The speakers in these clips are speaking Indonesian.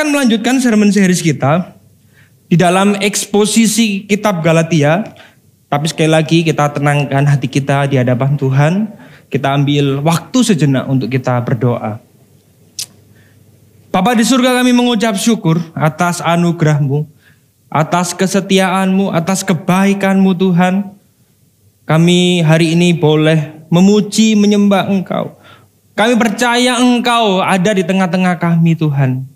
akan melanjutkan sermon series kita di dalam eksposisi kitab Galatia. Tapi sekali lagi kita tenangkan hati kita di hadapan Tuhan. Kita ambil waktu sejenak untuk kita berdoa. Bapa di surga kami mengucap syukur atas anugerahmu, atas kesetiaanmu, atas kebaikanmu Tuhan. Kami hari ini boleh memuji, menyembah Engkau. Kami percaya Engkau ada di tengah-tengah kami Tuhan.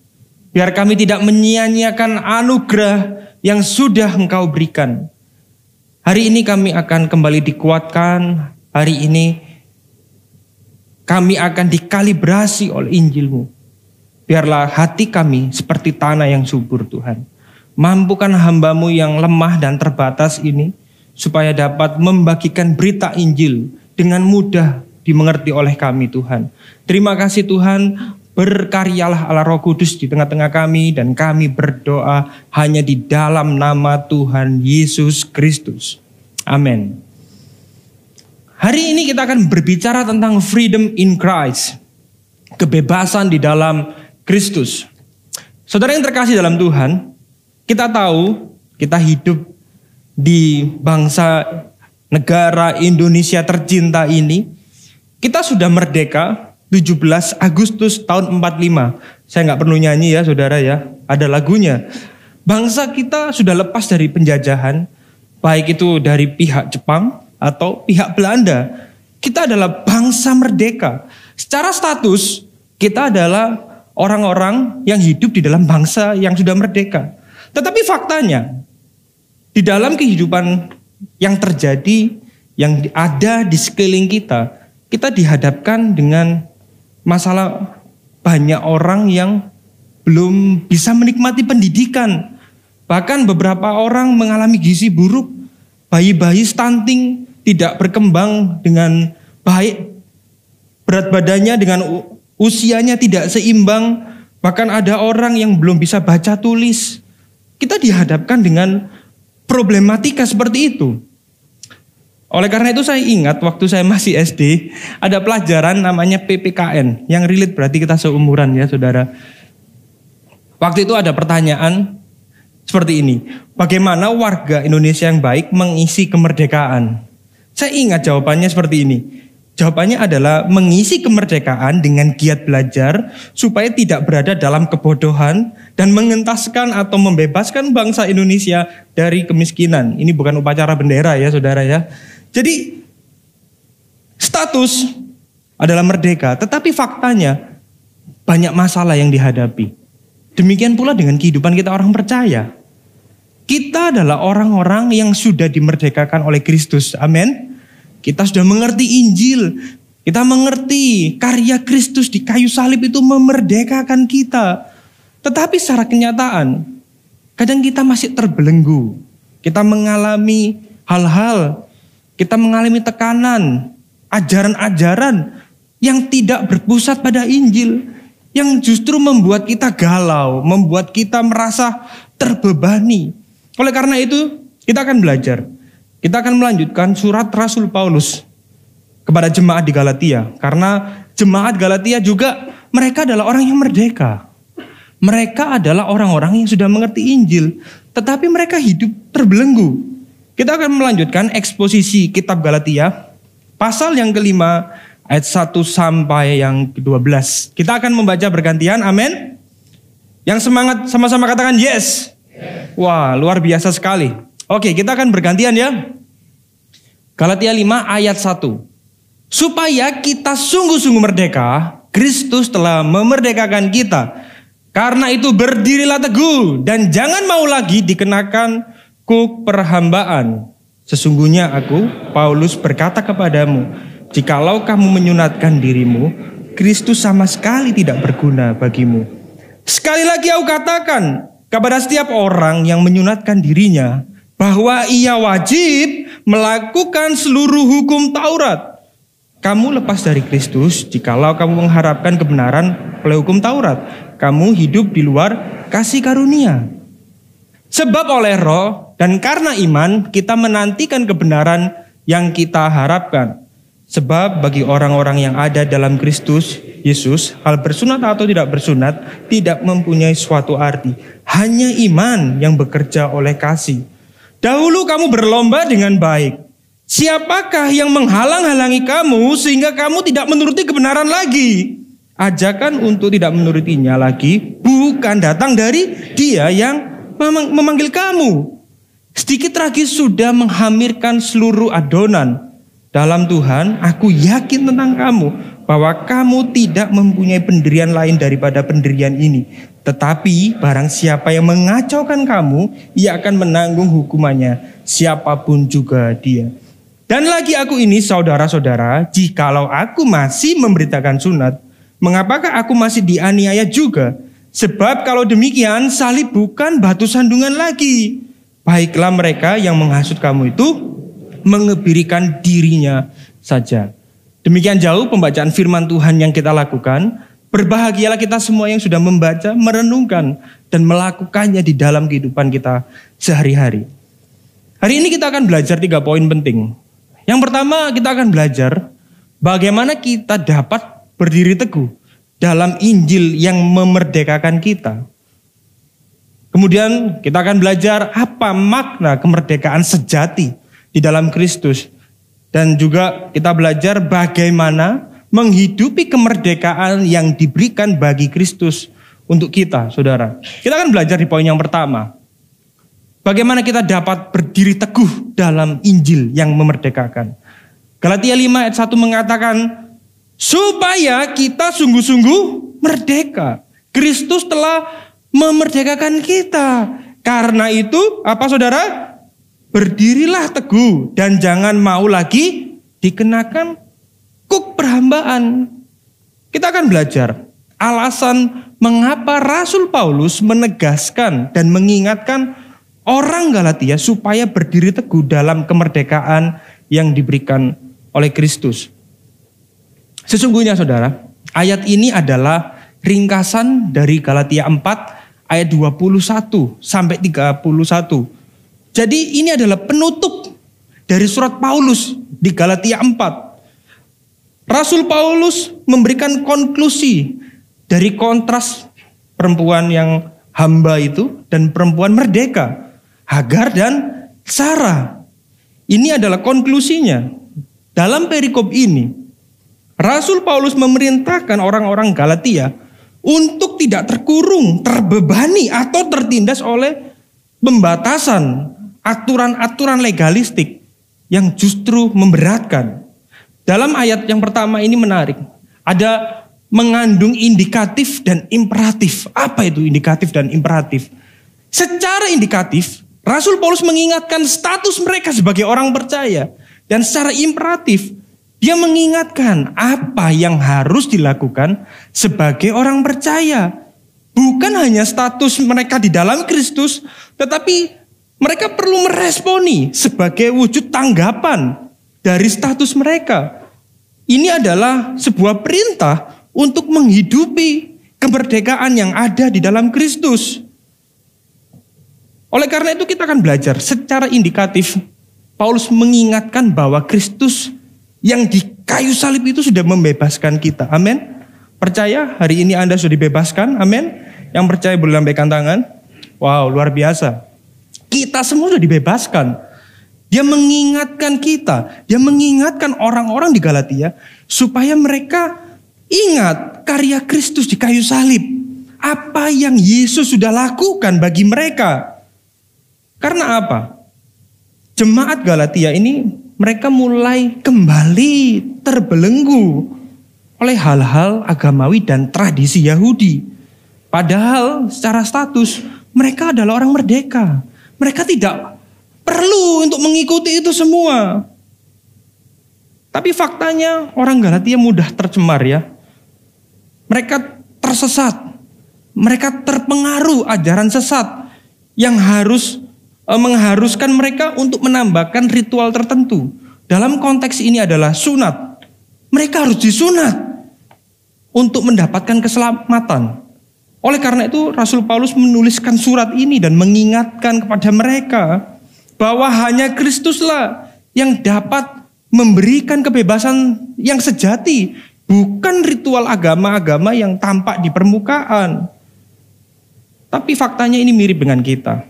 Biar kami tidak menyia-nyiakan anugerah yang sudah Engkau berikan. Hari ini kami akan kembali dikuatkan. Hari ini kami akan dikalibrasi oleh Injilmu. Biarlah hati kami seperti tanah yang subur Tuhan. Mampukan hambamu yang lemah dan terbatas ini supaya dapat membagikan berita Injil dengan mudah dimengerti oleh kami Tuhan. Terima kasih Tuhan Berkaryalah Allah Roh Kudus di tengah-tengah kami dan kami berdoa hanya di dalam nama Tuhan Yesus Kristus. Amin. Hari ini kita akan berbicara tentang freedom in Christ. Kebebasan di dalam Kristus. Saudara yang terkasih dalam Tuhan, kita tahu kita hidup di bangsa negara Indonesia tercinta ini. Kita sudah merdeka 17 Agustus tahun 45. Saya nggak perlu nyanyi ya saudara ya, ada lagunya. Bangsa kita sudah lepas dari penjajahan, baik itu dari pihak Jepang atau pihak Belanda. Kita adalah bangsa merdeka. Secara status, kita adalah orang-orang yang hidup di dalam bangsa yang sudah merdeka. Tetapi faktanya, di dalam kehidupan yang terjadi, yang ada di sekeliling kita, kita dihadapkan dengan masalah banyak orang yang belum bisa menikmati pendidikan. Bahkan beberapa orang mengalami gizi buruk, bayi-bayi stunting tidak berkembang dengan baik, berat badannya dengan usianya tidak seimbang, bahkan ada orang yang belum bisa baca tulis. Kita dihadapkan dengan problematika seperti itu. Oleh karena itu saya ingat waktu saya masih SD ada pelajaran namanya PPKN yang relate berarti kita seumuran ya saudara. Waktu itu ada pertanyaan seperti ini. Bagaimana warga Indonesia yang baik mengisi kemerdekaan? Saya ingat jawabannya seperti ini. Jawabannya adalah mengisi kemerdekaan dengan giat belajar supaya tidak berada dalam kebodohan dan mengentaskan atau membebaskan bangsa Indonesia dari kemiskinan. Ini bukan upacara bendera ya saudara ya. Jadi status adalah merdeka, tetapi faktanya banyak masalah yang dihadapi. Demikian pula dengan kehidupan kita orang percaya. Kita adalah orang-orang yang sudah dimerdekakan oleh Kristus. Amin. Kita sudah mengerti Injil. Kita mengerti karya Kristus di kayu salib itu memerdekakan kita. Tetapi secara kenyataan, kadang kita masih terbelenggu. Kita mengalami hal-hal kita mengalami tekanan, ajaran-ajaran yang tidak berpusat pada Injil, yang justru membuat kita galau, membuat kita merasa terbebani. Oleh karena itu, kita akan belajar. Kita akan melanjutkan surat Rasul Paulus kepada jemaat di Galatia. Karena jemaat Galatia juga mereka adalah orang yang merdeka. Mereka adalah orang-orang yang sudah mengerti Injil. Tetapi mereka hidup terbelenggu. Kita akan melanjutkan eksposisi kitab Galatia pasal yang kelima ayat 1 sampai yang ke-12. Kita akan membaca bergantian, amin. Yang semangat sama-sama katakan yes. Wah, luar biasa sekali. Oke, kita akan bergantian ya. Galatia 5 ayat 1. Supaya kita sungguh-sungguh merdeka, Kristus telah memerdekakan kita. Karena itu berdirilah teguh dan jangan mau lagi dikenakan ku perhambaan. Sesungguhnya aku, Paulus berkata kepadamu, jikalau kamu menyunatkan dirimu, Kristus sama sekali tidak berguna bagimu. Sekali lagi aku katakan kepada setiap orang yang menyunatkan dirinya, bahwa ia wajib melakukan seluruh hukum Taurat. Kamu lepas dari Kristus jikalau kamu mengharapkan kebenaran oleh hukum Taurat. Kamu hidup di luar kasih karunia. Sebab oleh roh dan karena iman kita menantikan kebenaran yang kita harapkan. Sebab bagi orang-orang yang ada dalam Kristus, Yesus, hal bersunat atau tidak bersunat tidak mempunyai suatu arti. Hanya iman yang bekerja oleh kasih. Dahulu kamu berlomba dengan baik. Siapakah yang menghalang-halangi kamu sehingga kamu tidak menuruti kebenaran lagi? Ajakan untuk tidak menurutinya lagi bukan datang dari dia yang memanggil kamu. Sedikit tragis sudah menghamirkan seluruh adonan. Dalam Tuhan, aku yakin tentang kamu bahwa kamu tidak mempunyai pendirian lain daripada pendirian ini. Tetapi barang siapa yang mengacaukan kamu, ia akan menanggung hukumannya, siapa pun juga dia. Dan lagi aku ini saudara-saudara, jikalau aku masih memberitakan sunat, mengapakah aku masih dianiaya juga? Sebab kalau demikian salib bukan batu sandungan lagi. Baiklah mereka yang menghasut kamu itu mengebirikan dirinya saja. Demikian jauh pembacaan firman Tuhan yang kita lakukan. Berbahagialah kita semua yang sudah membaca, merenungkan, dan melakukannya di dalam kehidupan kita sehari-hari. Hari ini kita akan belajar tiga poin penting. Yang pertama kita akan belajar bagaimana kita dapat berdiri teguh dalam Injil yang memerdekakan kita. Kemudian kita akan belajar apa makna kemerdekaan sejati di dalam Kristus. Dan juga kita belajar bagaimana menghidupi kemerdekaan yang diberikan bagi Kristus untuk kita, saudara. Kita akan belajar di poin yang pertama. Bagaimana kita dapat berdiri teguh dalam Injil yang memerdekakan. Galatia 5 ayat 1 mengatakan, supaya kita sungguh-sungguh merdeka. Kristus telah memerdekakan kita. Karena itu, apa saudara? Berdirilah teguh dan jangan mau lagi dikenakan kuk perhambaan. Kita akan belajar alasan mengapa Rasul Paulus menegaskan dan mengingatkan orang Galatia supaya berdiri teguh dalam kemerdekaan yang diberikan oleh Kristus. Sesungguhnya saudara, ayat ini adalah ringkasan dari Galatia 4 ayat 21 sampai 31. Jadi ini adalah penutup dari surat Paulus di Galatia 4. Rasul Paulus memberikan konklusi dari kontras perempuan yang hamba itu dan perempuan merdeka, Hagar dan Sarah. Ini adalah konklusinya. Dalam perikop ini, Rasul Paulus memerintahkan orang-orang Galatia untuk tidak terkurung, terbebani atau tertindas oleh pembatasan aturan-aturan legalistik yang justru memberatkan. Dalam ayat yang pertama ini menarik. Ada mengandung indikatif dan imperatif. Apa itu indikatif dan imperatif? Secara indikatif, Rasul Paulus mengingatkan status mereka sebagai orang percaya. Dan secara imperatif, dia mengingatkan apa yang harus dilakukan sebagai orang percaya. Bukan hanya status mereka di dalam Kristus, tetapi mereka perlu meresponi sebagai wujud tanggapan dari status mereka. Ini adalah sebuah perintah untuk menghidupi kemerdekaan yang ada di dalam Kristus. Oleh karena itu kita akan belajar secara indikatif Paulus mengingatkan bahwa Kristus yang di kayu salib itu sudah membebaskan kita. Amin. Percaya hari ini Anda sudah dibebaskan? Amin. Yang percaya boleh lambaikan tangan. Wow, luar biasa. Kita semua sudah dibebaskan. Dia mengingatkan kita, dia mengingatkan orang-orang di Galatia supaya mereka ingat karya Kristus di kayu salib. Apa yang Yesus sudah lakukan bagi mereka. Karena apa? Jemaat Galatia ini mereka mulai kembali terbelenggu oleh hal-hal agamawi dan tradisi Yahudi. Padahal secara status mereka adalah orang merdeka. Mereka tidak perlu untuk mengikuti itu semua. Tapi faktanya orang Galatia mudah tercemar ya. Mereka tersesat. Mereka terpengaruh ajaran sesat yang harus mengharuskan mereka untuk menambahkan ritual tertentu. Dalam konteks ini adalah sunat. Mereka harus disunat untuk mendapatkan keselamatan. Oleh karena itu Rasul Paulus menuliskan surat ini dan mengingatkan kepada mereka bahwa hanya Kristuslah yang dapat memberikan kebebasan yang sejati Bukan ritual agama-agama yang tampak di permukaan. Tapi faktanya ini mirip dengan kita.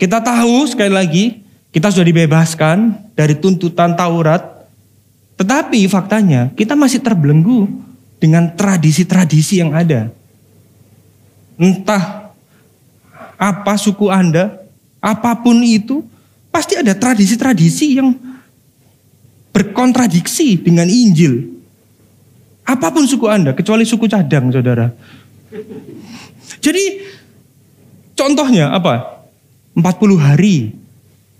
Kita tahu sekali lagi, kita sudah dibebaskan dari tuntutan Taurat. Tetapi faktanya kita masih terbelenggu dengan tradisi-tradisi yang ada. Entah apa suku Anda, apa pun itu, pasti ada tradisi-tradisi yang berkontradiksi dengan Injil. Apa pun suku Anda, kecuali suku cadang, saudara. Jadi, contohnya apa? 40 hari,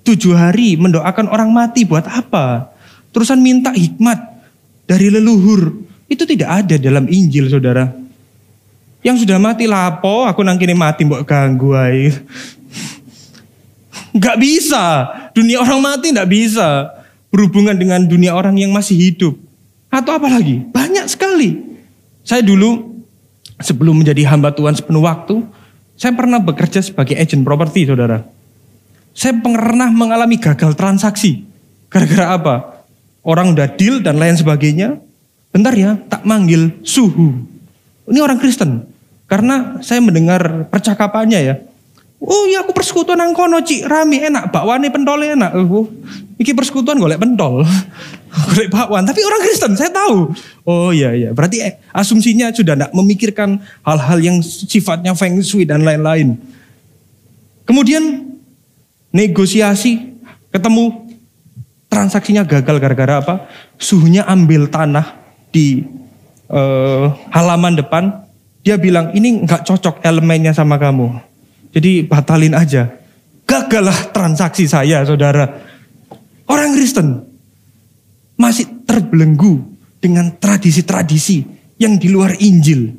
7 hari mendoakan orang mati buat apa? Terusan minta hikmat dari leluhur. Itu tidak ada dalam Injil, saudara. Yang sudah mati lapo, aku nangkini mati mbok ganggu aja. Gak bisa. Dunia orang mati gak bisa berhubungan dengan dunia orang yang masih hidup. Atau apa lagi? Banyak sekali. Saya dulu sebelum menjadi hamba Tuhan sepenuh waktu, saya pernah bekerja sebagai agent properti, saudara. Saya pernah mengalami gagal transaksi. Gara-gara apa? Orang udah deal dan lain sebagainya. Bentar ya, tak manggil suhu. Ini orang Kristen. Karena saya mendengar percakapannya ya. Oh iya aku persekutuan nang kono cik rame enak bakwane pentol enak. Oh, iki persekutuan golek pentol. golek bakwan tapi orang Kristen saya tahu. Oh iya iya berarti eh, asumsinya sudah tidak memikirkan hal-hal yang sifatnya feng shui dan lain-lain. Kemudian negosiasi ketemu transaksinya gagal gara-gara apa? Suhunya ambil tanah di uh, halaman depan. Dia bilang ini nggak cocok elemennya sama kamu jadi batalin aja. Gagallah transaksi saya saudara. Orang Kristen masih terbelenggu dengan tradisi-tradisi yang di luar Injil.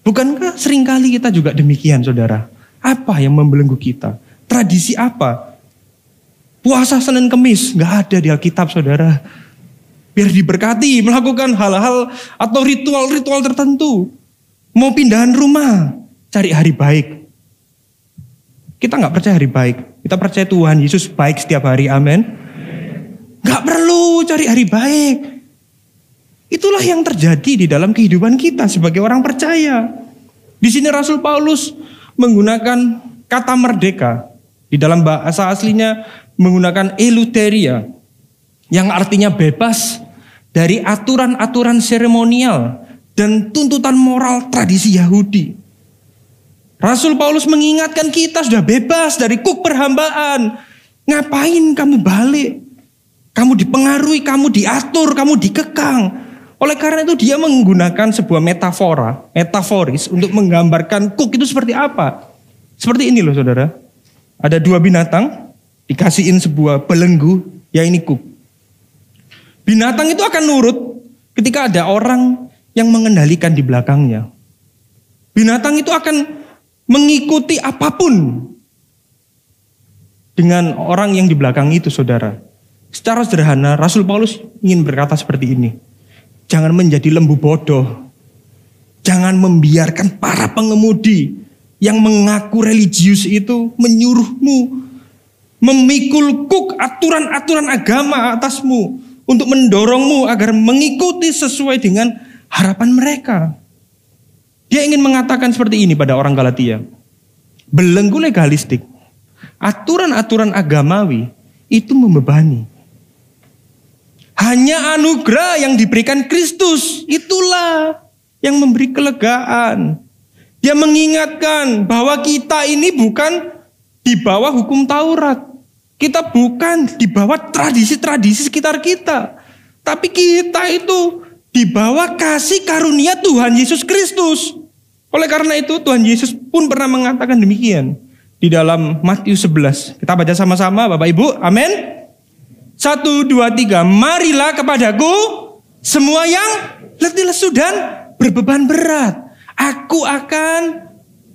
Bukankah sering kali kita juga demikian saudara? Apa yang membelenggu kita? Tradisi apa? Puasa Senin Kemis nggak ada di Alkitab saudara. Biar diberkati melakukan hal-hal atau ritual-ritual tertentu. Mau pindahan rumah, cari hari baik. Kita nggak percaya hari baik. Kita percaya Tuhan Yesus baik setiap hari. Amin. Nggak perlu cari hari baik. Itulah yang terjadi di dalam kehidupan kita sebagai orang percaya. Di sini Rasul Paulus menggunakan kata merdeka. Di dalam bahasa aslinya menggunakan eluteria. Yang artinya bebas dari aturan-aturan seremonial dan tuntutan moral tradisi Yahudi. Rasul Paulus mengingatkan kita sudah bebas dari kuk perhambaan. Ngapain kamu balik? Kamu dipengaruhi, kamu diatur, kamu dikekang. Oleh karena itu dia menggunakan sebuah metafora, metaforis untuk menggambarkan kuk itu seperti apa. Seperti ini loh saudara. Ada dua binatang, dikasihin sebuah belenggu, ya ini kuk. Binatang itu akan nurut ketika ada orang yang mengendalikan di belakangnya. Binatang itu akan mengikuti apa pun dengan orang yang di belakang itu, saudara. Secara sederhana, Rasul Paulus ingin berkata seperti ini. Jangan menjadi lembu bodoh. Jangan membiarkan para pengemudi yang mengaku religius itu menyuruhmu. Memikul kuk aturan-aturan agama atasmu. Untuk mendorongmu agar mengikuti sesuai dengan harapan mereka. Dia ingin mengatakan seperti ini pada orang Galatia. Belenggu legalistik, aturan-aturan agamawi itu membebani. Hanya anugerah yang diberikan Kristus, itulah yang memberi kelegaan. Dia mengingatkan bahwa kita ini bukan di bawah hukum Taurat. Kita bukan di bawah tradisi-tradisi sekitar kita. Tapi kita itu di bawah kasih karunia Tuhan Yesus Kristus. Oleh karena itu Tuhan Yesus pun pernah mengatakan demikian di dalam Matius 11. Kita baca sama-sama Bapak Ibu. Amin. Satu, dua, tiga. Marilah kepadaku semua yang letih lesu dan berbeban berat. Aku akan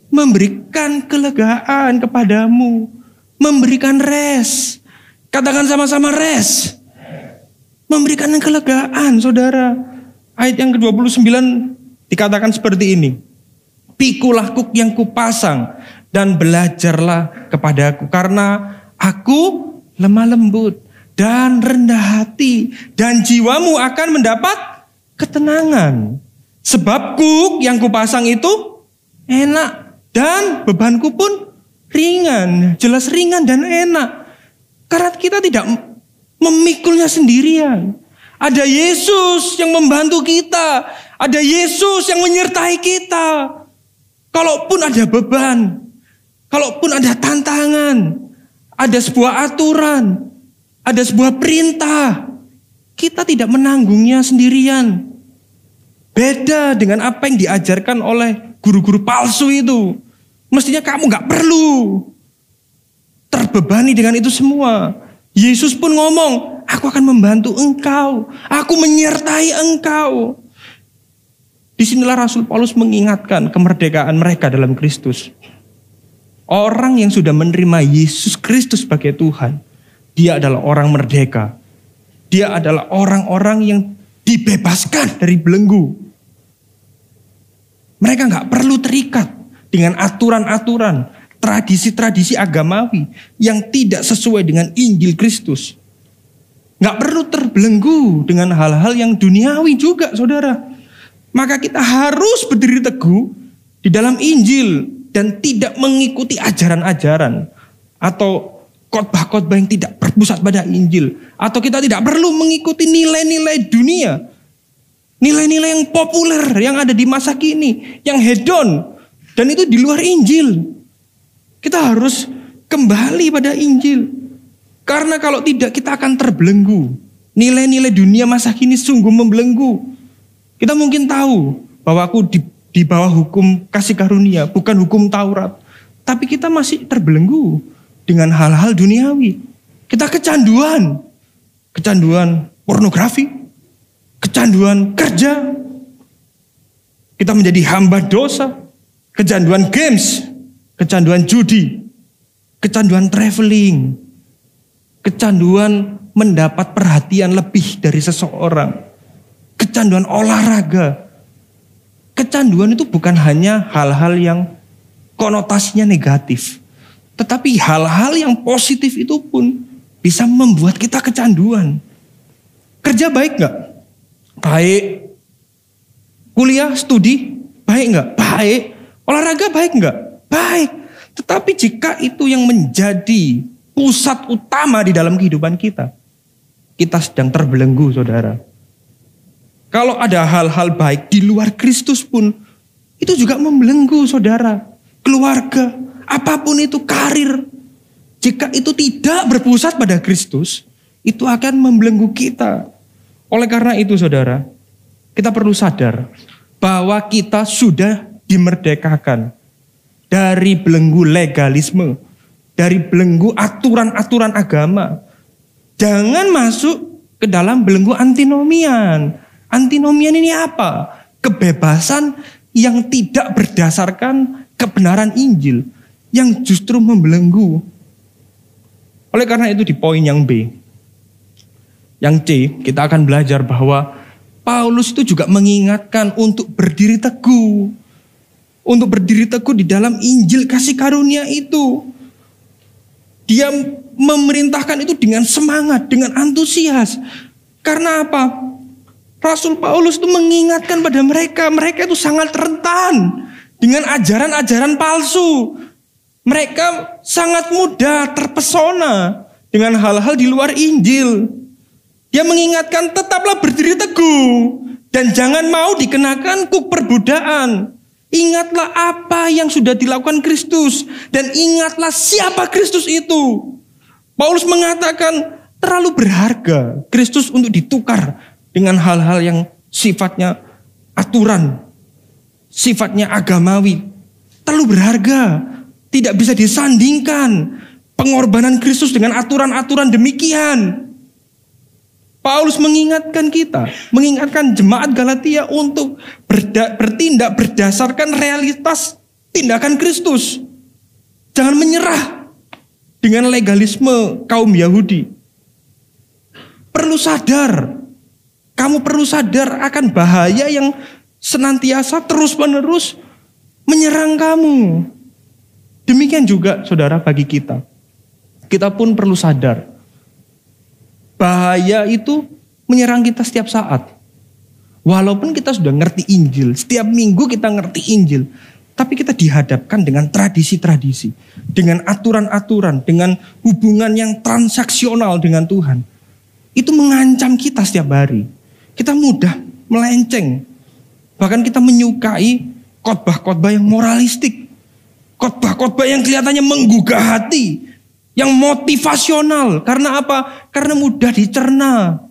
memberikan kelegaan kepadamu. Memberikan res. Katakan sama-sama res. Memberikan kelegaan saudara. Ayat yang ke-29 dikatakan seperti ini. Pikulah kuk yang kupasang dan belajarlah kepadaku karena aku lemah lembut dan rendah hati dan jiwamu akan mendapat ketenangan. Sebab kuk yang kupasang itu enak dan bebanku pun ringan, jelas ringan dan enak. Karena kita tidak memikulnya sendirian. Ada Yesus yang membantu kita, ada Yesus yang menyertai kita. Kalaupun ada beban, kalaupun ada tantangan, ada sebuah aturan, ada sebuah perintah, kita tidak menanggungnya sendirian. Beda dengan apa yang diajarkan oleh guru-guru palsu itu. Mestinya kamu nggak perlu terbebani dengan itu semua. Yesus pun ngomong, aku akan membantu engkau. Aku menyertai engkau. Di sinilah Rasul Paulus mengingatkan kemerdekaan mereka dalam Kristus. Orang yang sudah menerima Yesus Kristus sebagai Tuhan, dia adalah orang merdeka. Dia adalah orang-orang yang dibebaskan dari belenggu. Mereka nggak perlu terikat dengan aturan-aturan, tradisi-tradisi agamawi yang tidak sesuai dengan Injil Kristus. Nggak perlu terbelenggu dengan hal-hal yang duniawi juga, saudara. Maka kita harus berdiri teguh di dalam Injil dan tidak mengikuti ajaran-ajaran atau khotbah-khotbah yang tidak berpusat pada Injil. Atau kita tidak perlu mengikuti nilai-nilai dunia. Nilai-nilai yang populer yang ada di masa kini. Yang hedon. Dan itu di luar Injil. Kita harus kembali pada Injil. Karena kalau tidak kita akan terbelenggu. Nilai-nilai dunia masa kini sungguh membelenggu. Kita mungkin tahu bahwa aku di, di bawah hukum kasih karunia, bukan hukum Taurat. Tapi kita masih terbelenggu dengan hal-hal duniawi. Kita kecanduan. Kecanduan pornografi. Kecanduan kerja. Kita menjadi hamba dosa kecanduan games, kecanduan judi, kecanduan traveling, kecanduan mendapat perhatian lebih dari seseorang, kecanduan olahraga. Kecanduan itu bukan hanya hal-hal yang konotasinya negatif, tetapi hal-hal yang positif itu pun bisa membuat kita kecanduan. Kerja baik nggak? Baik. Kuliah, studi, baik nggak? Baik. Olahraga baik enggak? Baik. Tetapi jika itu yang menjadi pusat utama di dalam kehidupan kita, kita sedang terbelenggu, saudara. Kalau ada hal-hal baik di luar Kristus pun, itu juga membelenggu, saudara. Keluarga, apa pun itu karir. Jika itu tidak berpusat pada Kristus, itu akan membelenggu kita. Oleh karena itu, saudara, kita perlu sadar bahwa kita sudah dimerdekakan dari belenggu legalisme, dari belenggu aturan-aturan agama. Jangan masuk ke dalam belenggu antinomian. Antinomian ini apa? Kebebasan yang tidak berdasarkan kebenaran Injil, yang justru membelenggu. Oleh karena itu di poin yang B, yang C, kita akan belajar bahwa Paulus itu juga mengingatkan untuk berdiri teguh untuk berdiri teguh di dalam Injil kasih karunia itu. Dia memerintahkan itu dengan semangat, dengan antusias. Karena apa? Rasul Paulus itu mengingatkan pada mereka, mereka itu sangat rentan dengan ajaran-ajaran palsu. Mereka sangat mudah terpesona dengan hal-hal di luar Injil. Dia mengingatkan tetaplah berdiri teguh dan jangan mau dikenakan kuk perbudaan. Ingatlah apa yang sudah dilakukan Kristus dan ingatlah siapa Kristus itu. Paulus mengatakan terlalu berharga Kristus untuk ditukar dengan hal-hal yang sifatnya aturan, sifatnya agamawi. Terlalu berharga, tidak bisa disandingkan pengorbanan Kristus dengan aturan-aturan demikian. Paulus mengingatkan kita, mengingatkan jemaat Galatia untuk berda, bertindak berdasarkan realitas tindakan Kristus. Jangan menyerah dengan legalisme kaum Yahudi. Perlu sadar, kamu perlu sadar akan bahaya yang senantiasa terus-menerus menyerang kamu. Demikian juga saudara bagi kita. Kita pun perlu sadar bahaya itu menyerang kita setiap saat. Walaupun kita sudah ngerti Injil, setiap minggu kita ngerti Injil, tapi kita dihadapkan dengan tradisi-tradisi, dengan aturan-aturan, dengan hubungan yang transaksional dengan Tuhan. Itu mengancam kita setiap hari. Kita mudah melenceng. Bahkan kita menyukai khotbah-khotbah yang moralistik. Khotbah-khotbah yang kelihatannya menggugah hati, yang motivasional. Karena apa? Karena mudah dicerna.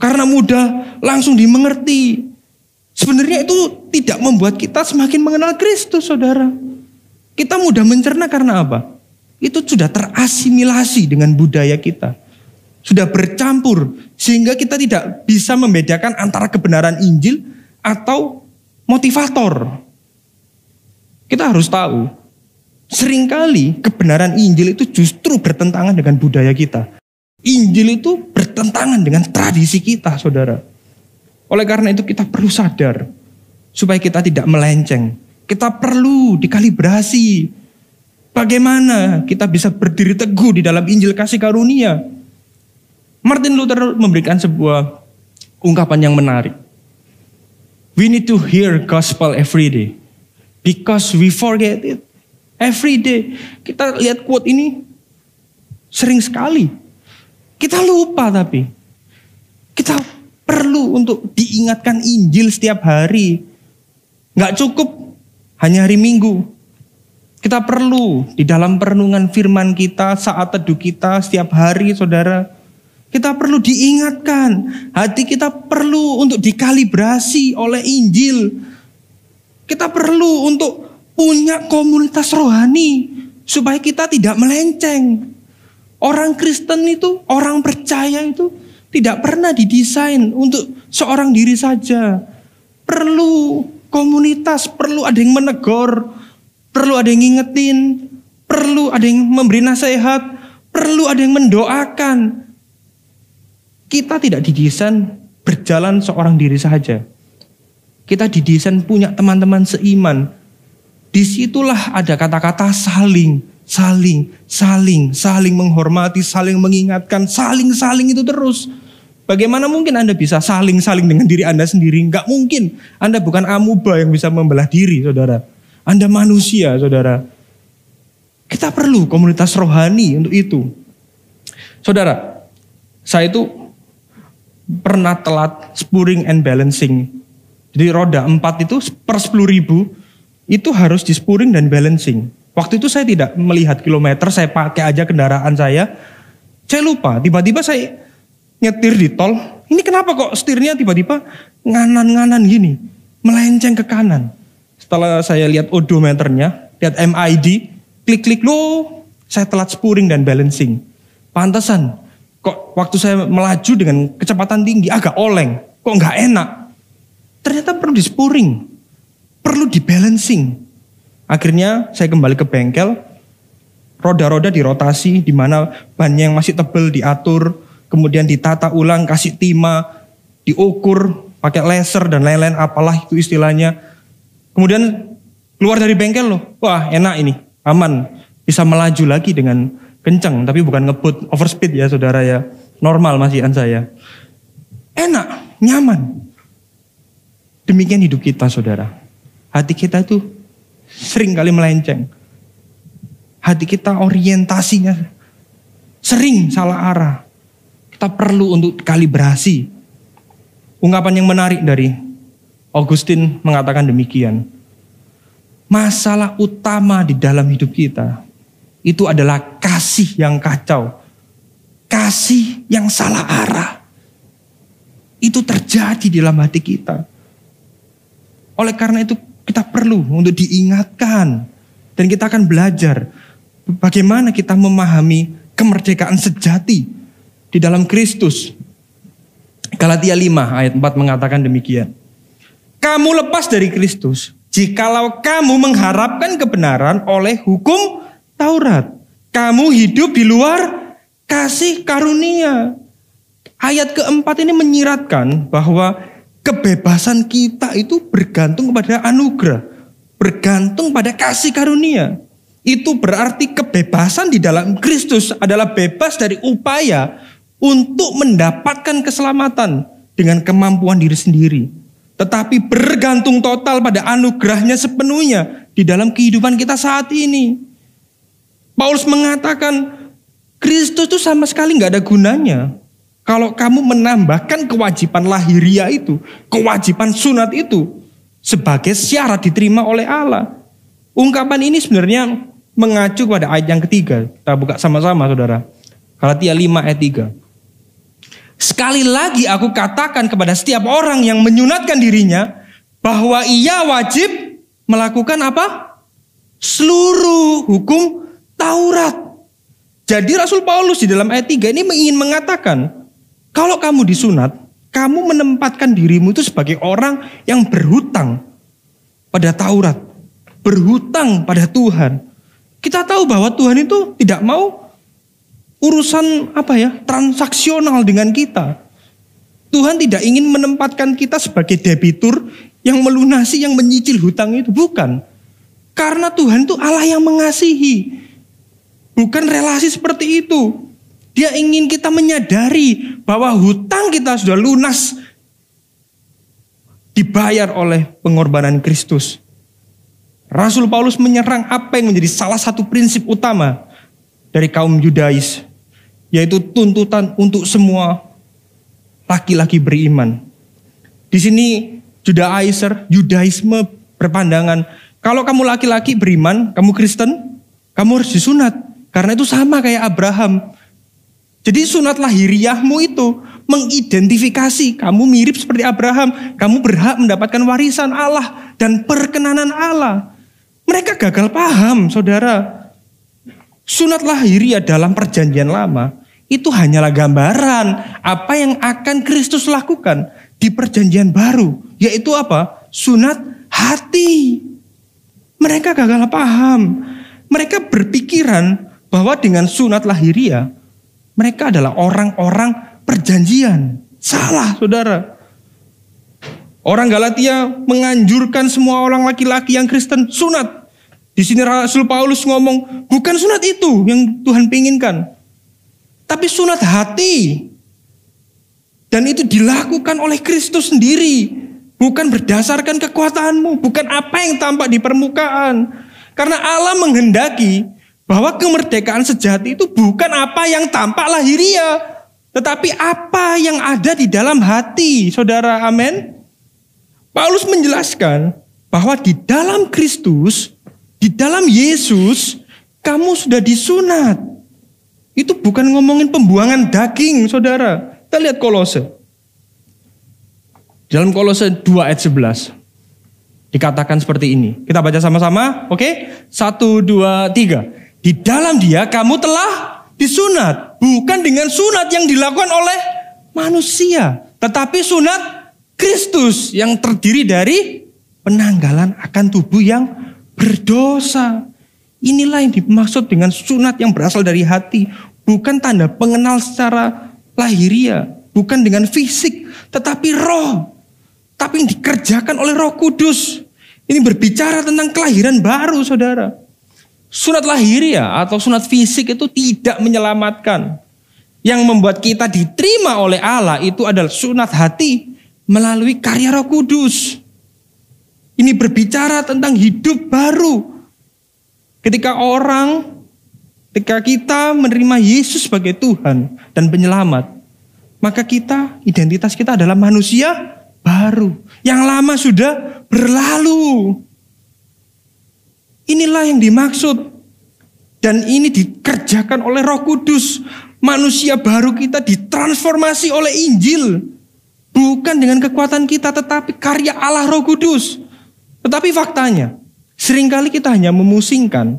Karena mudah langsung dimengerti. Sebenarnya itu tidak membuat kita semakin mengenal Kristus, saudara. Kita mudah mencerna karena apa? Itu sudah terasimilasi dengan budaya kita. Sudah bercampur sehingga kita tidak bisa membedakan antara kebenaran Injil atau motivator. Kita harus tahu, sering kali kebenaran Injil itu justru bertentangan dengan budaya kita. Injil itu bertentangan dengan tradisi kita, saudara. Oleh karena itu kita perlu sadar supaya kita tidak melenceng. Kita perlu dikalibrasi. Bagaimana kita bisa berdiri teguh di dalam Injil kasih karunia. Martin Luther memberikan sebuah ungkapan yang menarik. We need to hear gospel every day. Because we forget it. Every day. Kita lihat quote ini sering sekali. Kita lupa tapi. Kita perlu untuk diingatkan Injil setiap hari. Nggak cukup hanya hari Minggu. Kita perlu di dalam perenungan firman kita, saat teduh kita setiap hari saudara. Kita perlu diingatkan. Hati kita perlu untuk dikalibrasi oleh Injil. Kita perlu untuk punya komunitas rohani. Supaya kita tidak melenceng. Orang Kristen itu, orang percaya itu tidak pernah didesain untuk seorang diri saja. Perlu komunitas, perlu ada yang menegur, perlu ada yang ngingetin, perlu ada yang memberi nasihat, perlu ada yang mendoakan. Kita tidak didesain berjalan seorang diri saja. Kita didesain punya teman-teman seiman. Di situlah ada kata-kata saling Saling, saling, saling menghormati, saling mengingatkan, saling-saling itu terus. Bagaimana mungkin Anda bisa saling-saling dengan diri Anda sendiri? Enggak mungkin. Anda bukan amuba yang bisa membelah diri, saudara. Anda manusia, saudara. Kita perlu komunitas rohani untuk itu. Saudara, saya itu pernah telat spuring and balancing. Jadi roda empat itu per sepuluh ribu itu harus di spuring dan balancing. Waktu itu saya tidak melihat kilometer, saya pakai aja kendaraan saya. Saya lupa, tiba-tiba saya nyetir di tol. Ini kenapa kok setirnya tiba-tiba nganan-nganan gini, melenceng ke kanan. Setelah saya lihat odometernya, lihat MID, klik-klik lo, saya telat spuring dan balancing. Pantesan, kok waktu saya melaju dengan kecepatan tinggi agak oleng, kok nggak enak. Ternyata perlu di spuring, perlu di balancing. Akhirnya saya kembali ke bengkel, roda-roda dirotasi, di mana bannya yang masih tebel diatur, kemudian ditata ulang, kasih timah, diukur, pakai laser dan lain-lain apalah itu istilahnya. Kemudian keluar dari bengkel loh, wah enak ini, aman, bisa melaju lagi dengan kencang, tapi bukan ngebut overspeed ya saudara ya, normal masihan saya. Enak, nyaman. Demikian hidup kita saudara. Hati kita tuh sering kali melenceng. Hati kita orientasinya sering salah arah. Kita perlu untuk kalibrasi. Ungkapan yang menarik dari Augustin mengatakan demikian. Masalah utama di dalam hidup kita itu adalah kasih yang kacau. Kasih yang salah arah. Itu terjadi di dalam hati kita. Oleh karena itu kita perlu untuk diingatkan. Dan kita akan belajar bagaimana kita memahami kemerdekaan sejati di dalam Kristus. Galatia 5 ayat 4 mengatakan demikian. Kamu lepas dari Kristus jikalau kamu mengharapkan kebenaran oleh hukum Taurat. Kamu hidup di luar kasih karunia. Ayat keempat ini menyiratkan bahwa kebebasan kita itu bergantung kepada anugerah, bergantung pada kasih karunia. Itu berarti kebebasan di dalam Kristus adalah bebas dari upaya untuk mendapatkan keselamatan dengan kemampuan diri sendiri. tetapi bergantung total pada anugerahnya sepenuhnya di dalam kehidupan kita saat ini. Paulus mengatakan Kristus itu sama sekali nggak ada gunanya kalau kamu menambahkan kewajiban lahiriah itu, kewajiban sunat itu sebagai syarat diterima oleh Allah. Ungkapan ini sebenarnya mengacu pada ayat yang ketiga. Kita buka sama-sama saudara. Galatia 5 ayat 3. Sekali lagi aku katakan kepada setiap orang yang menyunatkan dirinya bahwa ia wajib melakukan apa? Seluruh hukum Taurat. Jadi Rasul Paulus di dalam ayat 3 ini ingin mengatakan, kalau kamu disunat, kamu menempatkan dirimu itu sebagai orang yang berhutang pada Taurat, berhutang pada Tuhan. Kita tahu bahwa Tuhan itu tidak mau urusan apa ya transaksional dengan kita. Tuhan tidak ingin menempatkan kita sebagai debitur yang melunasi, yang menyicil hutang itu bukan. Karena Tuhan itu Allah yang mengasihi. Bukan relasi seperti itu. Dia ingin kita menyadari bahwa hutang kita sudah lunas dibayar oleh pengorbanan Kristus. Rasul Paulus menyerang apa yang menjadi salah satu prinsip utama dari kaum Yudais yaitu tuntutan untuk semua laki-laki beriman. Di sini Judaizer, Yudaisme berpandangan, kalau kamu laki-laki beriman, kamu Kristen, kamu harus disunat. Karena itu sama kayak Abraham. Jadi sunat lahiriahmu itu mengidentifikasi kamu mirip seperti Abraham. Kamu berhak mendapatkan warisan Allah dan perkenanan Allah. Mereka gagal paham saudara. Sunat lahiriah dalam perjanjian lama itu hanyalah gambaran apa yang akan Kristus lakukan di perjanjian baru. Yaitu apa? Sunat hati. Mereka gagal paham. Mereka berpikiran bahwa dengan sunat lahiriah, mereka adalah orang-orang perjanjian. Salah saudara. Orang Galatia menganjurkan semua orang laki-laki yang Kristen sunat. Di sini Rasul Paulus ngomong, bukan sunat itu yang Tuhan pinginkan tapi sunat hati. Dan itu dilakukan oleh Kristus sendiri. Bukan berdasarkan kekuatanmu, bukan apa yang tampak di permukaan. Karena Allah menghendaki bahwa kemerdekaan sejati itu bukan apa yang tampak lahiriah, tetapi apa yang ada di dalam hati, saudara. Amin. Paulus menjelaskan bahwa di dalam Kristus, di dalam Yesus, kamu sudah disunat. Itu bukan ngomongin pembuangan daging, saudara. Kita lihat kolose. Dalam kolose 2 ayat 11. Dikatakan seperti ini. Kita baca sama-sama, oke? Okay? Satu, dua, tiga. Di dalam dia kamu telah disunat. Bukan dengan sunat yang dilakukan oleh manusia. Tetapi sunat Kristus yang terdiri dari penanggalan akan tubuh yang berdosa. Inilah yang dimaksud dengan sunat yang berasal dari hati. Bukan tanda pengenal secara lahiriah. Bukan dengan fisik. Tetapi roh. Tapi yang dikerjakan oleh roh kudus. Ini berbicara tentang kelahiran baru saudara. Sunat lahiriah atau sunat fisik itu tidak menyelamatkan. Yang membuat kita diterima oleh Allah itu adalah sunat hati melalui karya roh kudus. Ini berbicara tentang hidup baru Ketika orang, ketika kita menerima Yesus sebagai Tuhan dan penyelamat, maka kita, identitas kita adalah manusia baru. Yang lama sudah berlalu. Inilah yang dimaksud. Dan ini dikerjakan oleh roh kudus. Manusia baru kita ditransformasi oleh Injil. Bukan dengan kekuatan kita tetapi karya Allah roh kudus. Tetapi faktanya, Seringkali kita hanya memusingkan,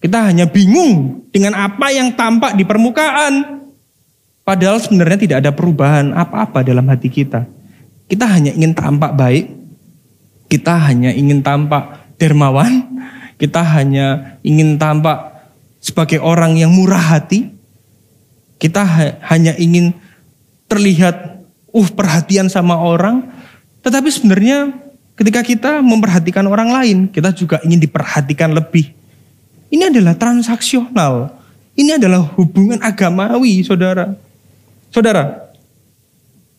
kita hanya bingung dengan apa yang tampak di permukaan. Padahal sebenarnya tidak ada perubahan apa-apa dalam hati kita. Kita hanya ingin tampak baik, kita hanya ingin tampak dermawan, kita hanya ingin tampak sebagai orang yang murah hati, kita ha hanya ingin terlihat uh perhatian sama orang, tetapi sebenarnya Ketika kita memperhatikan orang lain, kita juga ingin diperhatikan lebih. Ini adalah transaksional. Ini adalah hubungan agamawi, saudara. Saudara,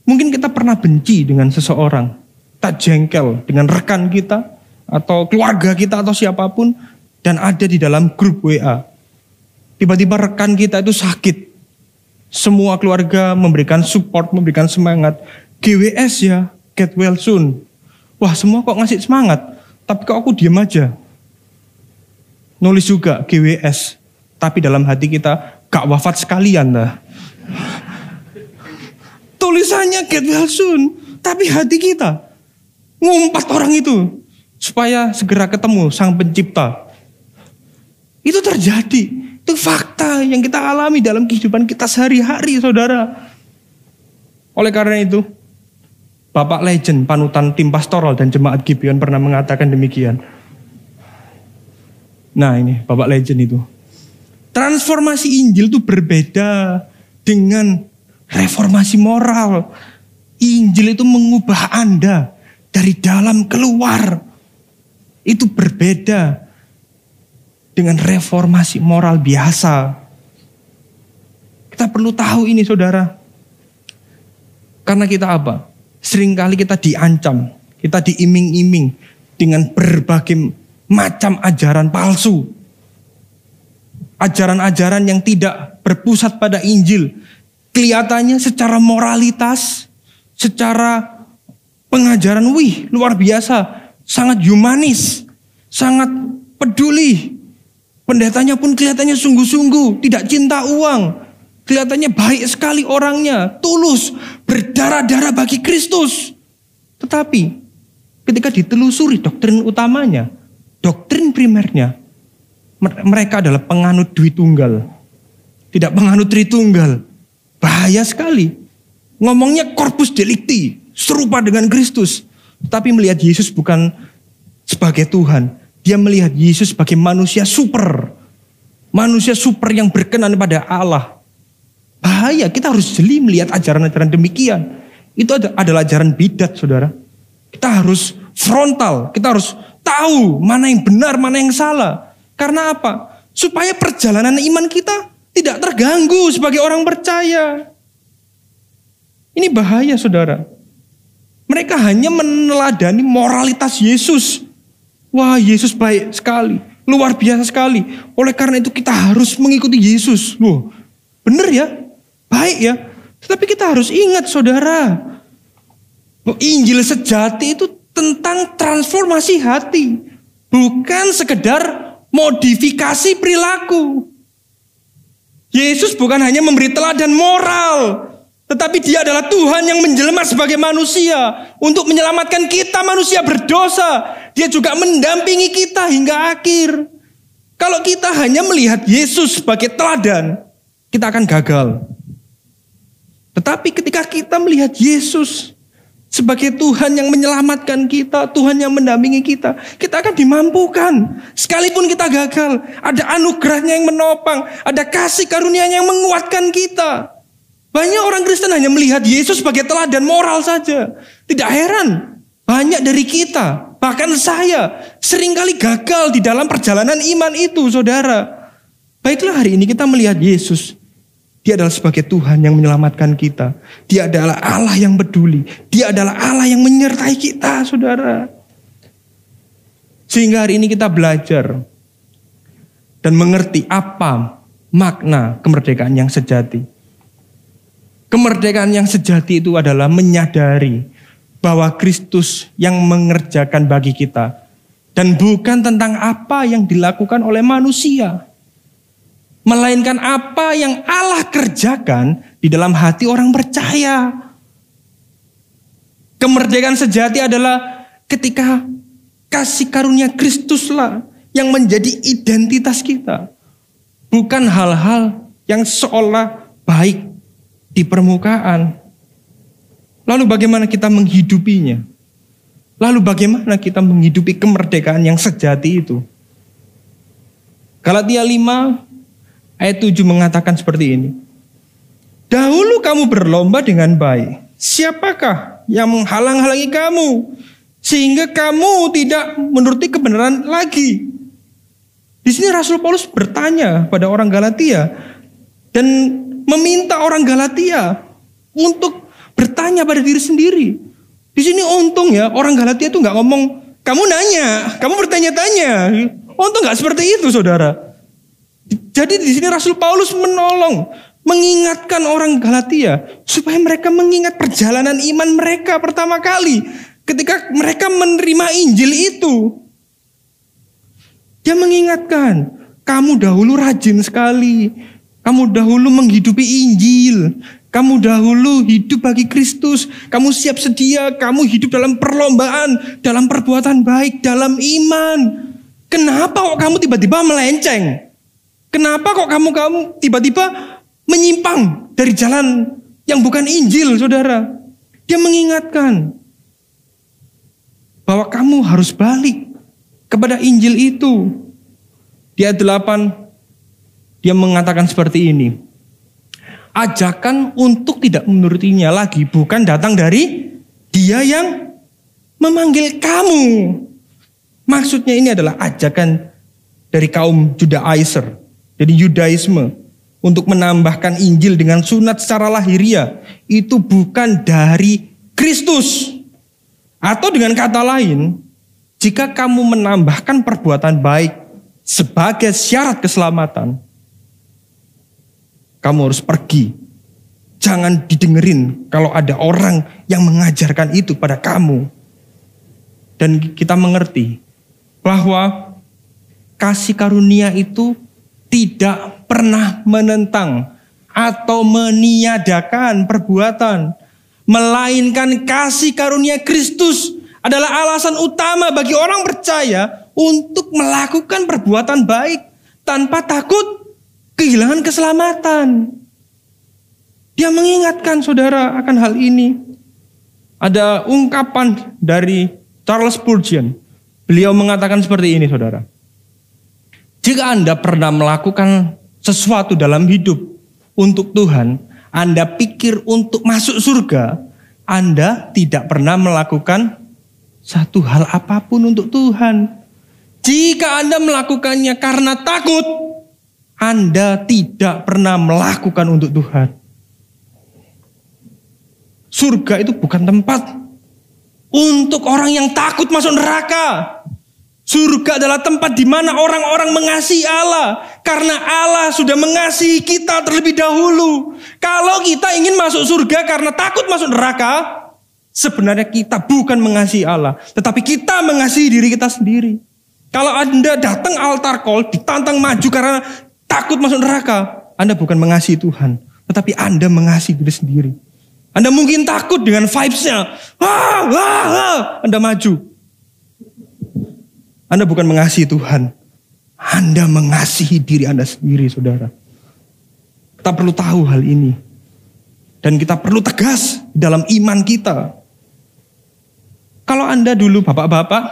mungkin kita pernah benci dengan seseorang. kita jengkel dengan rekan kita atau keluarga kita atau siapa pun dan ada di dalam grup WA. Tiba-tiba rekan kita itu sakit. Semua keluarga memberikan support, memberikan semangat. GWS ya, get well soon. Wah semua kok ngasih semangat, tapi kok aku diem aja. Nulis juga GWS, tapi dalam hati kita gak wafat sekalian lah. Tulisannya get well soon, tapi hati kita ngumpat orang itu supaya segera ketemu sang pencipta. Itu terjadi, itu fakta yang kita alami dalam kehidupan kita sehari-hari saudara. Oleh karena itu, Bapak Legend, panutan tim pastoral dan jemaat Gibeon pernah mengatakan demikian. Nah ini Bapak Legend itu. Transformasi Injil itu berbeda dengan reformasi moral. Injil itu mengubah Anda dari dalam keluar. Itu berbeda dengan reformasi moral biasa. Kita perlu tahu ini saudara. Karena kita apa? Seringkali kita diancam, kita diiming-iming dengan berbagai macam ajaran palsu. Ajaran-ajaran yang tidak berpusat pada Injil. Kelihatannya secara moralitas, secara pengajaran, wih luar biasa. Sangat humanis, sangat peduli. Pendetanya pun kelihatannya sungguh-sungguh, tidak cinta uang, Kelihatannya baik sekali orangnya, tulus, berdarah-darah bagi Kristus. Tetapi ketika ditelusuri doktrin utamanya, doktrin primernya, mereka adalah penganut duit tunggal. Tidak penganut tritunggal. Bahaya sekali. Ngomongnya korpus delikti, serupa dengan Kristus. Tapi melihat Yesus bukan sebagai Tuhan. Dia melihat Yesus sebagai manusia super. Manusia super yang berkenan pada Allah. Bahaya, kita harus jeli melihat ajaran-ajaran demikian. Itu adalah ajaran bidat, saudara. Kita harus frontal, kita harus tahu mana yang benar, mana yang salah. Karena apa? Supaya perjalanan iman kita tidak terganggu sebagai orang percaya. Ini bahaya, saudara. Mereka hanya meneladani moralitas Yesus. Wah, Yesus baik sekali, luar biasa sekali. Oleh karena itu kita harus mengikuti Yesus. Loh, bener ya? Baik ya. Tetapi kita harus ingat saudara. Injil sejati itu tentang transformasi hati. Bukan sekedar modifikasi perilaku. Yesus bukan hanya memberi teladan moral. Tetapi dia adalah Tuhan yang menjelma sebagai manusia. Untuk menyelamatkan kita manusia berdosa. Dia juga mendampingi kita hingga akhir. Kalau kita hanya melihat Yesus sebagai teladan. Kita akan gagal. Tetapi ketika kita melihat Yesus sebagai Tuhan yang menyelamatkan kita, Tuhan yang mendampingi kita, kita akan dimampukan. Sekalipun kita gagal, ada anugerahnya yang menopang, ada kasih karunia yang menguatkan kita. Banyak orang Kristen hanya melihat Yesus sebagai teladan moral saja. Tidak heran, banyak dari kita, bahkan saya, sering kali gagal di dalam perjalanan iman itu, saudara. Baiklah hari ini kita melihat Yesus dia adalah sebagai Tuhan yang menyelamatkan kita. Dia adalah Allah yang peduli. Dia adalah Allah yang menyertai kita, saudara. Sehingga hari ini kita belajar dan mengerti apa makna kemerdekaan yang sejati. Kemerdekaan yang sejati itu adalah menyadari bahwa Kristus yang mengerjakan bagi kita. Dan bukan tentang apa yang dilakukan oleh manusia melainkan apa yang Allah kerjakan di dalam hati orang percaya. Kemerdekaan sejati adalah ketika kasih karunia Kristuslah yang menjadi identitas kita. Bukan hal-hal yang seolah baik di permukaan. Lalu bagaimana kita menghidupinya? Lalu bagaimana kita menghidupi kemerdekaan yang sejati itu? Galatia 5 Ayat 7 mengatakan seperti ini. Dahulu kamu berlomba dengan baik. Siapakah yang menghalang-halangi kamu? Sehingga kamu tidak menuruti kebenaran lagi. Di sini Rasul Paulus bertanya pada orang Galatia. Dan meminta orang Galatia untuk bertanya pada diri sendiri. Di sini untung ya orang Galatia itu nggak ngomong kamu nanya, kamu bertanya-tanya. Untung nggak seperti itu saudara. Jadi di sini Rasul Paulus menolong, mengingatkan orang Galatia supaya mereka mengingat perjalanan iman mereka pertama kali ketika mereka menerima Injil itu. Dia mengingatkan, kamu dahulu rajin sekali, kamu dahulu menghidupi Injil, kamu dahulu hidup bagi Kristus. Kamu siap sedia. Kamu hidup dalam perlombaan. Dalam perbuatan baik. Dalam iman. Kenapa kok kamu tiba-tiba melenceng? Kenapa kok kamu kamu tiba-tiba menyimpang dari jalan yang bukan Injil, saudara? Dia mengingatkan bahwa kamu harus balik kepada Injil itu. Di ayat 8 dia mengatakan seperti ini ajakan untuk tidak menurutinya lagi bukan datang dari dia yang memanggil kamu. Maksudnya ini adalah ajakan dari kaum Judaizer, jadi Yudaisme untuk menambahkan Injil dengan sunat secara lahiriah itu bukan dari Kristus. Atau dengan kata lain, jika kamu menambahkan perbuatan baik sebagai syarat keselamatan, kamu harus pergi. Jangan didengerin kalau ada orang yang mengajarkan itu pada kamu. Dan kita mengerti bahwa kasih karunia itu tidak pernah menentang atau meniadakan perbuatan. Melainkan kasih karunia Kristus adalah alasan utama bagi orang percaya untuk melakukan perbuatan baik tanpa takut kehilangan keselamatan. Dia mengingatkan saudara akan hal ini. Ada ungkapan dari Charles Spurgeon. Beliau mengatakan seperti ini saudara. Jika Anda pernah melakukan sesuatu dalam hidup untuk Tuhan, Anda pikir untuk masuk surga, Anda tidak pernah melakukan satu hal apa pun untuk Tuhan. Jika Anda melakukannya karena takut, anda tidak pernah melakukan untuk Tuhan. Surga itu bukan tempat untuk orang yang takut masuk neraka. Surga adalah tempat di mana orang-orang mengasihi Allah. Karena Allah sudah mengasihi kita terlebih dahulu. Kalau kita ingin masuk surga karena takut masuk neraka, sebenarnya kita bukan mengasihi Allah. Tetapi kita mengasihi diri kita sendiri. Kalau Anda datang altar call, ditantang maju karena takut masuk neraka, Anda bukan mengasihi Tuhan, tetapi Anda mengasihi diri sendiri. Anda mungkin takut dengan vibes-nya. Ah, ah, ah. Anda maju. Anda bukan mengasihi Tuhan. Anda mengasihi diri Anda sendiri, saudara. Kita perlu tahu hal ini. Dan kita perlu tegas dalam iman kita. Kalau Anda dulu bapak-bapak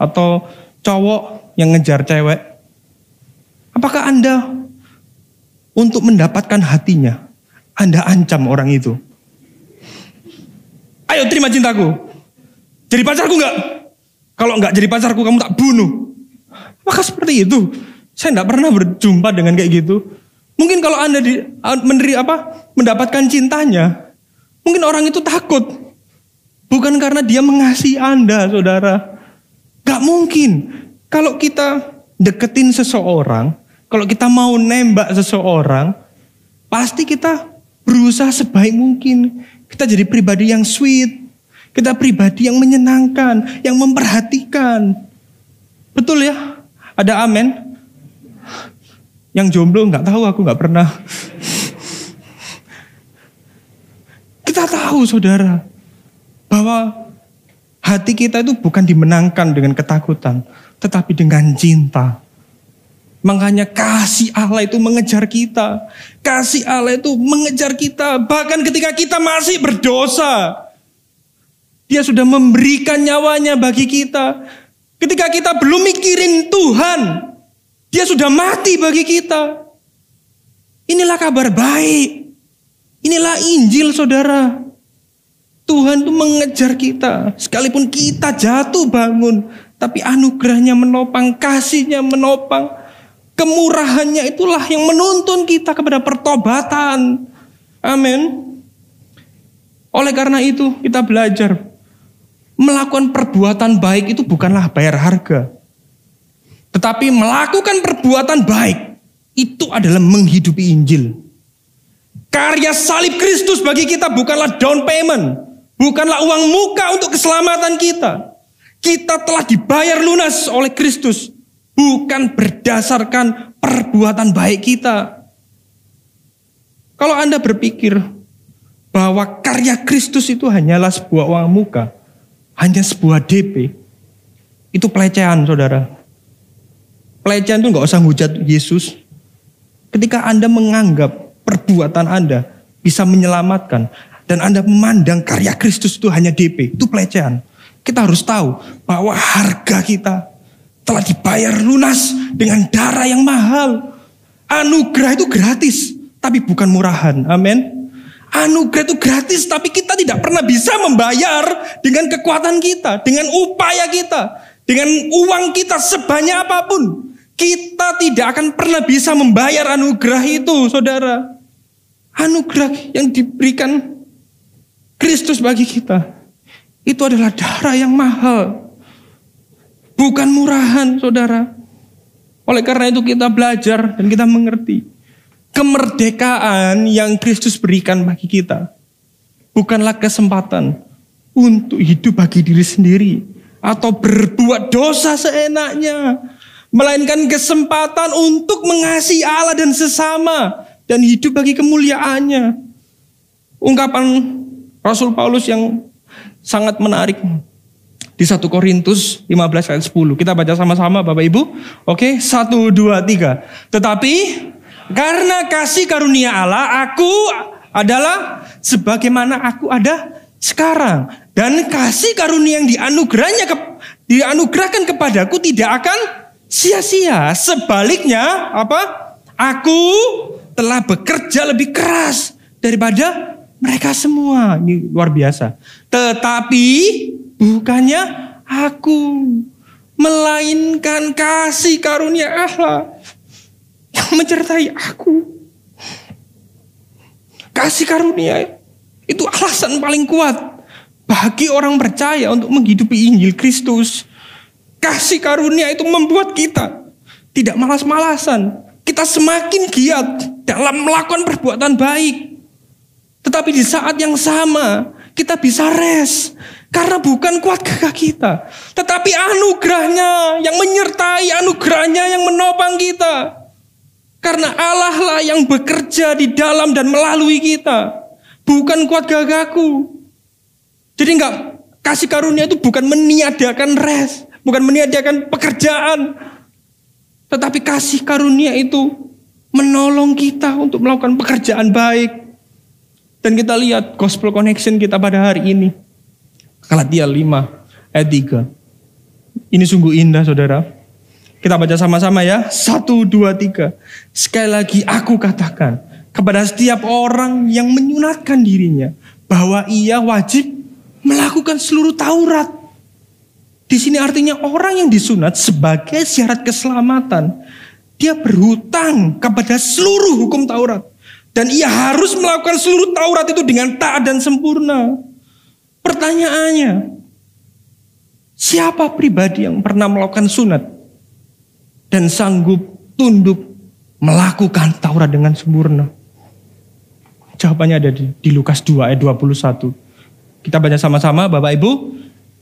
atau cowok yang ngejar cewek, Apakah Anda untuk mendapatkan hatinya, Anda ancam orang itu? Ayo terima cintaku. Jadi pacarku enggak? Kalau enggak jadi pacarku kamu tak bunuh. Maka seperti itu. Saya enggak pernah berjumpa dengan kayak gitu. Mungkin kalau Anda di, meneri apa mendapatkan cintanya, mungkin orang itu takut. Bukan karena dia mengasihi Anda, saudara. Gak mungkin. Kalau kita deketin seseorang, kalau kita mau nembak seseorang, pasti kita berusaha sebaik mungkin. Kita jadi pribadi yang sweet. Kita pribadi yang menyenangkan, yang memperhatikan. Betul ya? Ada amin? Yang jomblo nggak tahu, aku nggak pernah. Kita tahu saudara, bahwa hati kita itu bukan dimenangkan dengan ketakutan, tetapi dengan cinta. Makanya kasih Allah itu mengejar kita. Kasih Allah itu mengejar kita. Bahkan ketika kita masih berdosa. Dia sudah memberikan nyawanya bagi kita. Ketika kita belum mikirin Tuhan. Dia sudah mati bagi kita. Inilah kabar baik. Inilah Injil saudara. Tuhan itu mengejar kita. Sekalipun kita jatuh bangun. Tapi anugerahnya menopang, kasihnya menopang. Kemurahannya itulah yang menuntun kita kepada pertobatan. Amin. Oleh karena itu kita belajar melakukan perbuatan baik itu bukanlah bayar harga. Tetapi melakukan perbuatan baik itu adalah menghidupi Injil. Karya salib Kristus bagi kita bukanlah down payment, bukanlah uang muka untuk keselamatan kita. Kita telah dibayar lunas oleh Kristus, bukan berdasarkan perbuatan baik kita. Kalau Anda berpikir bahwa karya Kristus itu hanyalah sebuah uang muka, hanya sebuah DP, itu pelecehan saudara. Pelecehan itu nggak usah hujat Yesus. Ketika Anda menganggap perbuatan Anda bisa menyelamatkan dan Anda memandang karya Kristus itu hanya DP, itu pelecehan. Kita harus tahu bahwa harga kita telah dibayar lunas dengan darah yang mahal. Anugerah itu gratis, tapi bukan murahan. Amin. Anugerah itu gratis, tapi kita tidak pernah bisa membayar dengan kekuatan kita, dengan upaya kita, dengan uang kita sebanyak apa pun. Kita tidak akan pernah bisa membayar anugerah itu, saudara. Anugerah yang diberikan Kristus bagi kita. Itu adalah darah yang mahal. Bukan murahan, saudara. Oleh karena itu kita belajar dan kita mengerti. Kemerdekaan yang Kristus berikan bagi kita. Bukanlah kesempatan untuk hidup bagi diri sendiri. Atau berbuat dosa seenaknya melainkan kesempatan untuk mengasihi Allah dan sesama dan hidup bagi kemuliaannya. Ungkapan Rasul Paulus yang sangat menarik di 1 Korintus 15 ayat 10. Kita baca sama-sama Bapak Ibu. Oke, 1 2 3. Tetapi karena kasih karunia Allah aku adalah sebagaimana aku ada sekarang dan kasih karunia yang dianugerahnya ke, dianugerahkan kepadaku tidak akan sia-sia. Sebaliknya, apa? Aku telah bekerja lebih keras daripada mereka semua. Ini luar biasa. Tetapi bukannya aku melainkan kasih karunia Allah yang menyertai aku. Kasih karunia itu alasan paling kuat bagi orang percaya untuk menghidupi Injil Kristus. Kasih karunia itu membuat kita tidak malas-malasan. Kita semakin giat dalam melakukan perbuatan baik. Tetapi di saat yang sama kita bisa res. Karena bukan kuat gagah kita. Tetapi anugerahnya yang menyertai anugerahnya yang menopang kita. Karena Allah lah yang bekerja di dalam dan melalui kita. Bukan kuat gagahku. Jadi enggak kasih karunia itu bukan meniadakan res. Bukan meniadakan pekerjaan. Tetapi kasih karunia itu menolong kita untuk melakukan pekerjaan baik. Dan kita lihat gospel connection kita pada hari ini. Galatia 5 ayat 3. Ini sungguh indah saudara. Kita baca sama-sama ya. Satu, dua, tiga. Sekali lagi aku katakan kepada setiap orang yang menyunatkan dirinya. Bahwa ia wajib melakukan seluruh Taurat. Di sini artinya orang yang disunat sebagai syarat keselamatan. Dia berhutang kepada seluruh hukum Taurat. Dan ia harus melakukan seluruh Taurat itu dengan taat dan sempurna. Pertanyaannya, siapa pribadi yang pernah melakukan sunat dan sanggup tunduk melakukan Taurat dengan sempurna? Jawabannya ada di, di Lukas 2 ayat 21. Kita baca sama-sama Bapak Ibu.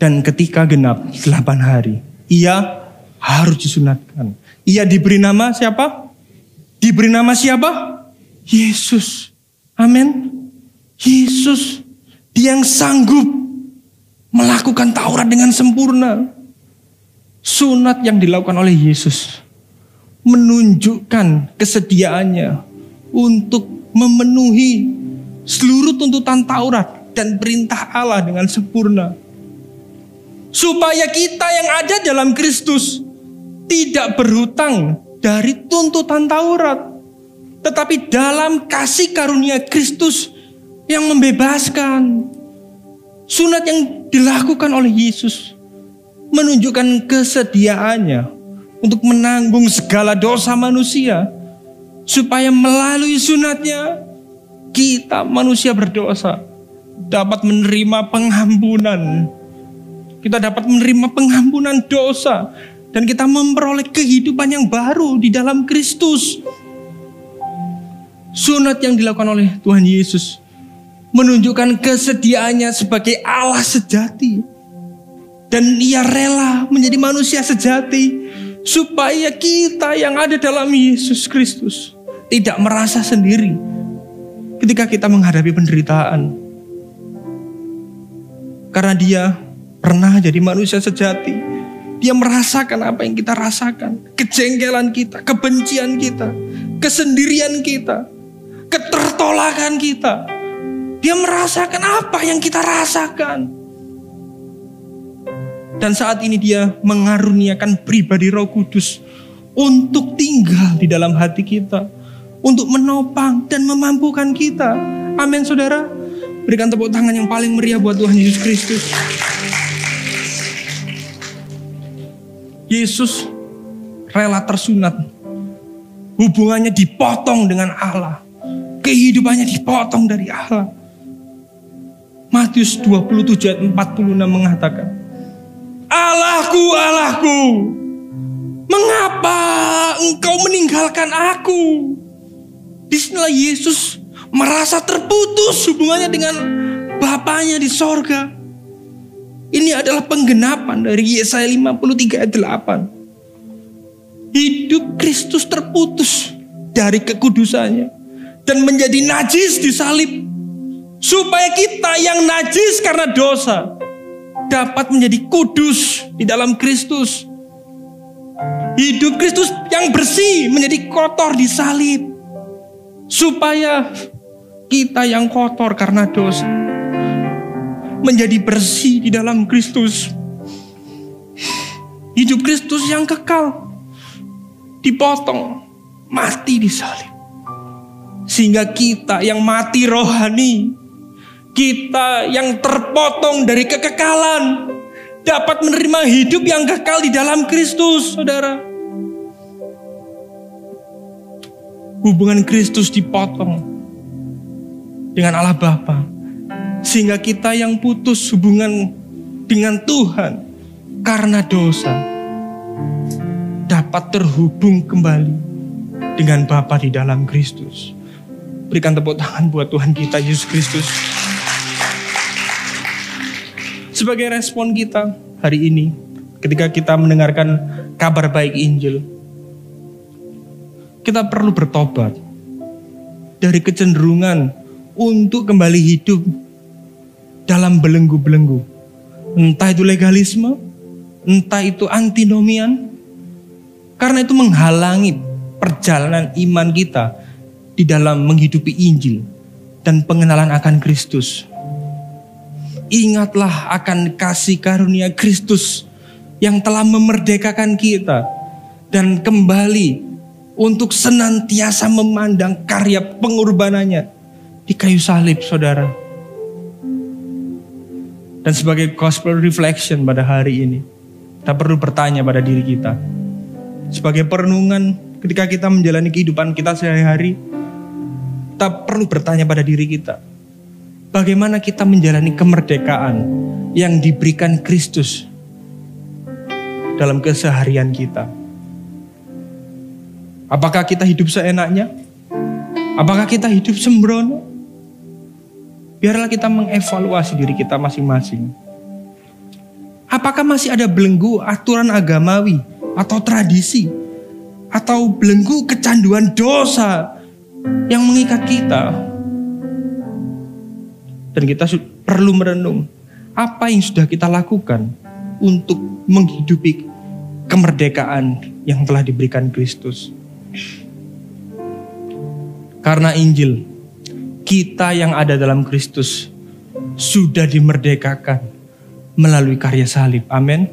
Dan ketika genap delapan hari, ia harus disunatkan. Ia diberi nama siapa? Diberi nama siapa? Yesus. Amin. Yesus. Dia yang sanggup melakukan Taurat dengan sempurna. Sunat yang dilakukan oleh Yesus menunjukkan kesediaannya untuk memenuhi seluruh tuntutan Taurat dan perintah Allah dengan sempurna supaya kita yang ada dalam Kristus tidak berhutang dari tuntutan Taurat, tetapi dalam kasih karunia Kristus yang membebaskan. Sunat yang dilakukan oleh Yesus menunjukkan kesediaannya untuk menanggung segala dosa manusia, supaya melalui sunatnya kita manusia berdosa dapat menerima pengampunan Kita dapat menerima pengampunan dosa. Dan kita memperoleh kehidupan yang baru di dalam Kristus. Sunat yang dilakukan oleh Tuhan Yesus menunjukkan kesediaannya sebagai Allah sejati. Dan ia rela menjadi manusia sejati supaya kita yang ada dalam Yesus Kristus tidak merasa sendiri ketika kita menghadapi penderitaan. Karena dia pernah jadi manusia sejati. Dia merasakan apa yang kita rasakan. Kejengkelan kita, kebencian kita, kesendirian kita, ketertolakan kita. Dia merasakan apa yang kita rasakan. Dan saat ini dia mengaruniakan pribadi roh kudus untuk tinggal di dalam hati kita. Untuk menopang dan memampukan kita. Amin saudara. Berikan tepuk tangan yang paling meriah buat Tuhan Yesus Kristus. Yesus rela tersunat. Hubungannya dipotong dengan Allah. Kehidupannya dipotong dari Allah. Matius 27 ayat 46 mengatakan, Allahku, Allahku, mengapa engkau meninggalkan aku? Di sinilah Yesus merasa terputus hubungannya dengan Bapaknya di sorga. Ini adalah penggenapan dari Yesaya 53 ayat 8. Hidup Kristus terputus dari kekudusannya dan menjadi najis di salib. Supaya kita yang najis karena dosa dapat menjadi kudus di dalam Kristus. Hidup Kristus yang bersih menjadi kotor di salib. Supaya kita yang kotor karena dosa menjadi bersih di dalam Kristus. Hidup Kristus yang kekal dipotong, mati di salib. Sehingga kita yang mati rohani, kita yang terpotong dari kekekalan dapat menerima hidup yang kekal di dalam Kristus, Saudara. Hubungan Kristus dipotong dengan Allah Bapa. Sehingga kita yang putus hubungan dengan Tuhan karena dosa dapat terhubung kembali dengan Bapa di dalam Kristus. Berikan tepuk tangan buat Tuhan kita Yesus Kristus. Sebagai respon kita hari ini ketika kita mendengarkan kabar baik Injil, kita perlu bertobat dari kecenderungan untuk kembali hidup dalam belenggu-belenggu. Entah itu legalisme, entah itu antinomian, karena itu menghalangi perjalanan iman kita di dalam menghidupi Injil dan pengenalan akan Kristus. Ingatlah akan kasih karunia Kristus yang telah memerdekakan kita dan kembali untuk senantiasa memandang karya pengorbanannya di kayu salib, saudara. Dan sebagai gospel reflection pada hari ini, kita perlu bertanya pada diri kita. Sebagai perenungan ketika kita menjalani kehidupan kita sehari-hari, kita perlu bertanya pada diri kita. Bagaimana kita menjalani kemerdekaan yang diberikan Kristus dalam keseharian kita? Apakah kita hidup seenaknya? Apakah kita hidup sembrono? Biarlah kita mengevaluasi diri kita masing-masing. Apakah masih ada belenggu aturan agamawi atau tradisi atau belenggu kecanduan dosa yang mengikat kita? Dan kita perlu merenung apa yang sudah kita lakukan untuk menghidupi kemerdekaan yang telah diberikan Kristus. Karena Injil kita yang ada dalam Kristus sudah dimerdekakan melalui karya salib. Amin.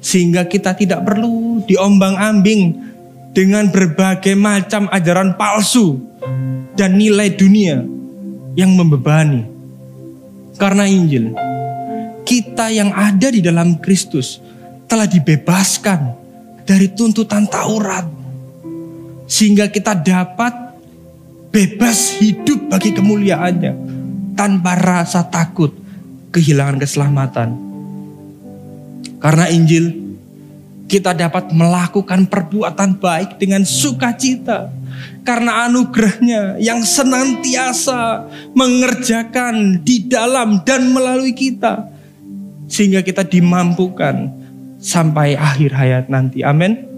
Sehingga kita tidak perlu diombang-ambing dengan berbagai macam ajaran palsu dan nilai dunia yang membebani. Karena Injil, kita yang ada di dalam Kristus telah dibebaskan dari tuntutan Taurat. Sehingga kita dapat bebas hidup bagi kemuliaannya tanpa rasa takut kehilangan keselamatan. Karena Injil kita dapat melakukan perbuatan baik dengan sukacita. Karena anugerahnya yang senantiasa mengerjakan di dalam dan melalui kita. Sehingga kita dimampukan sampai akhir hayat nanti. Amin.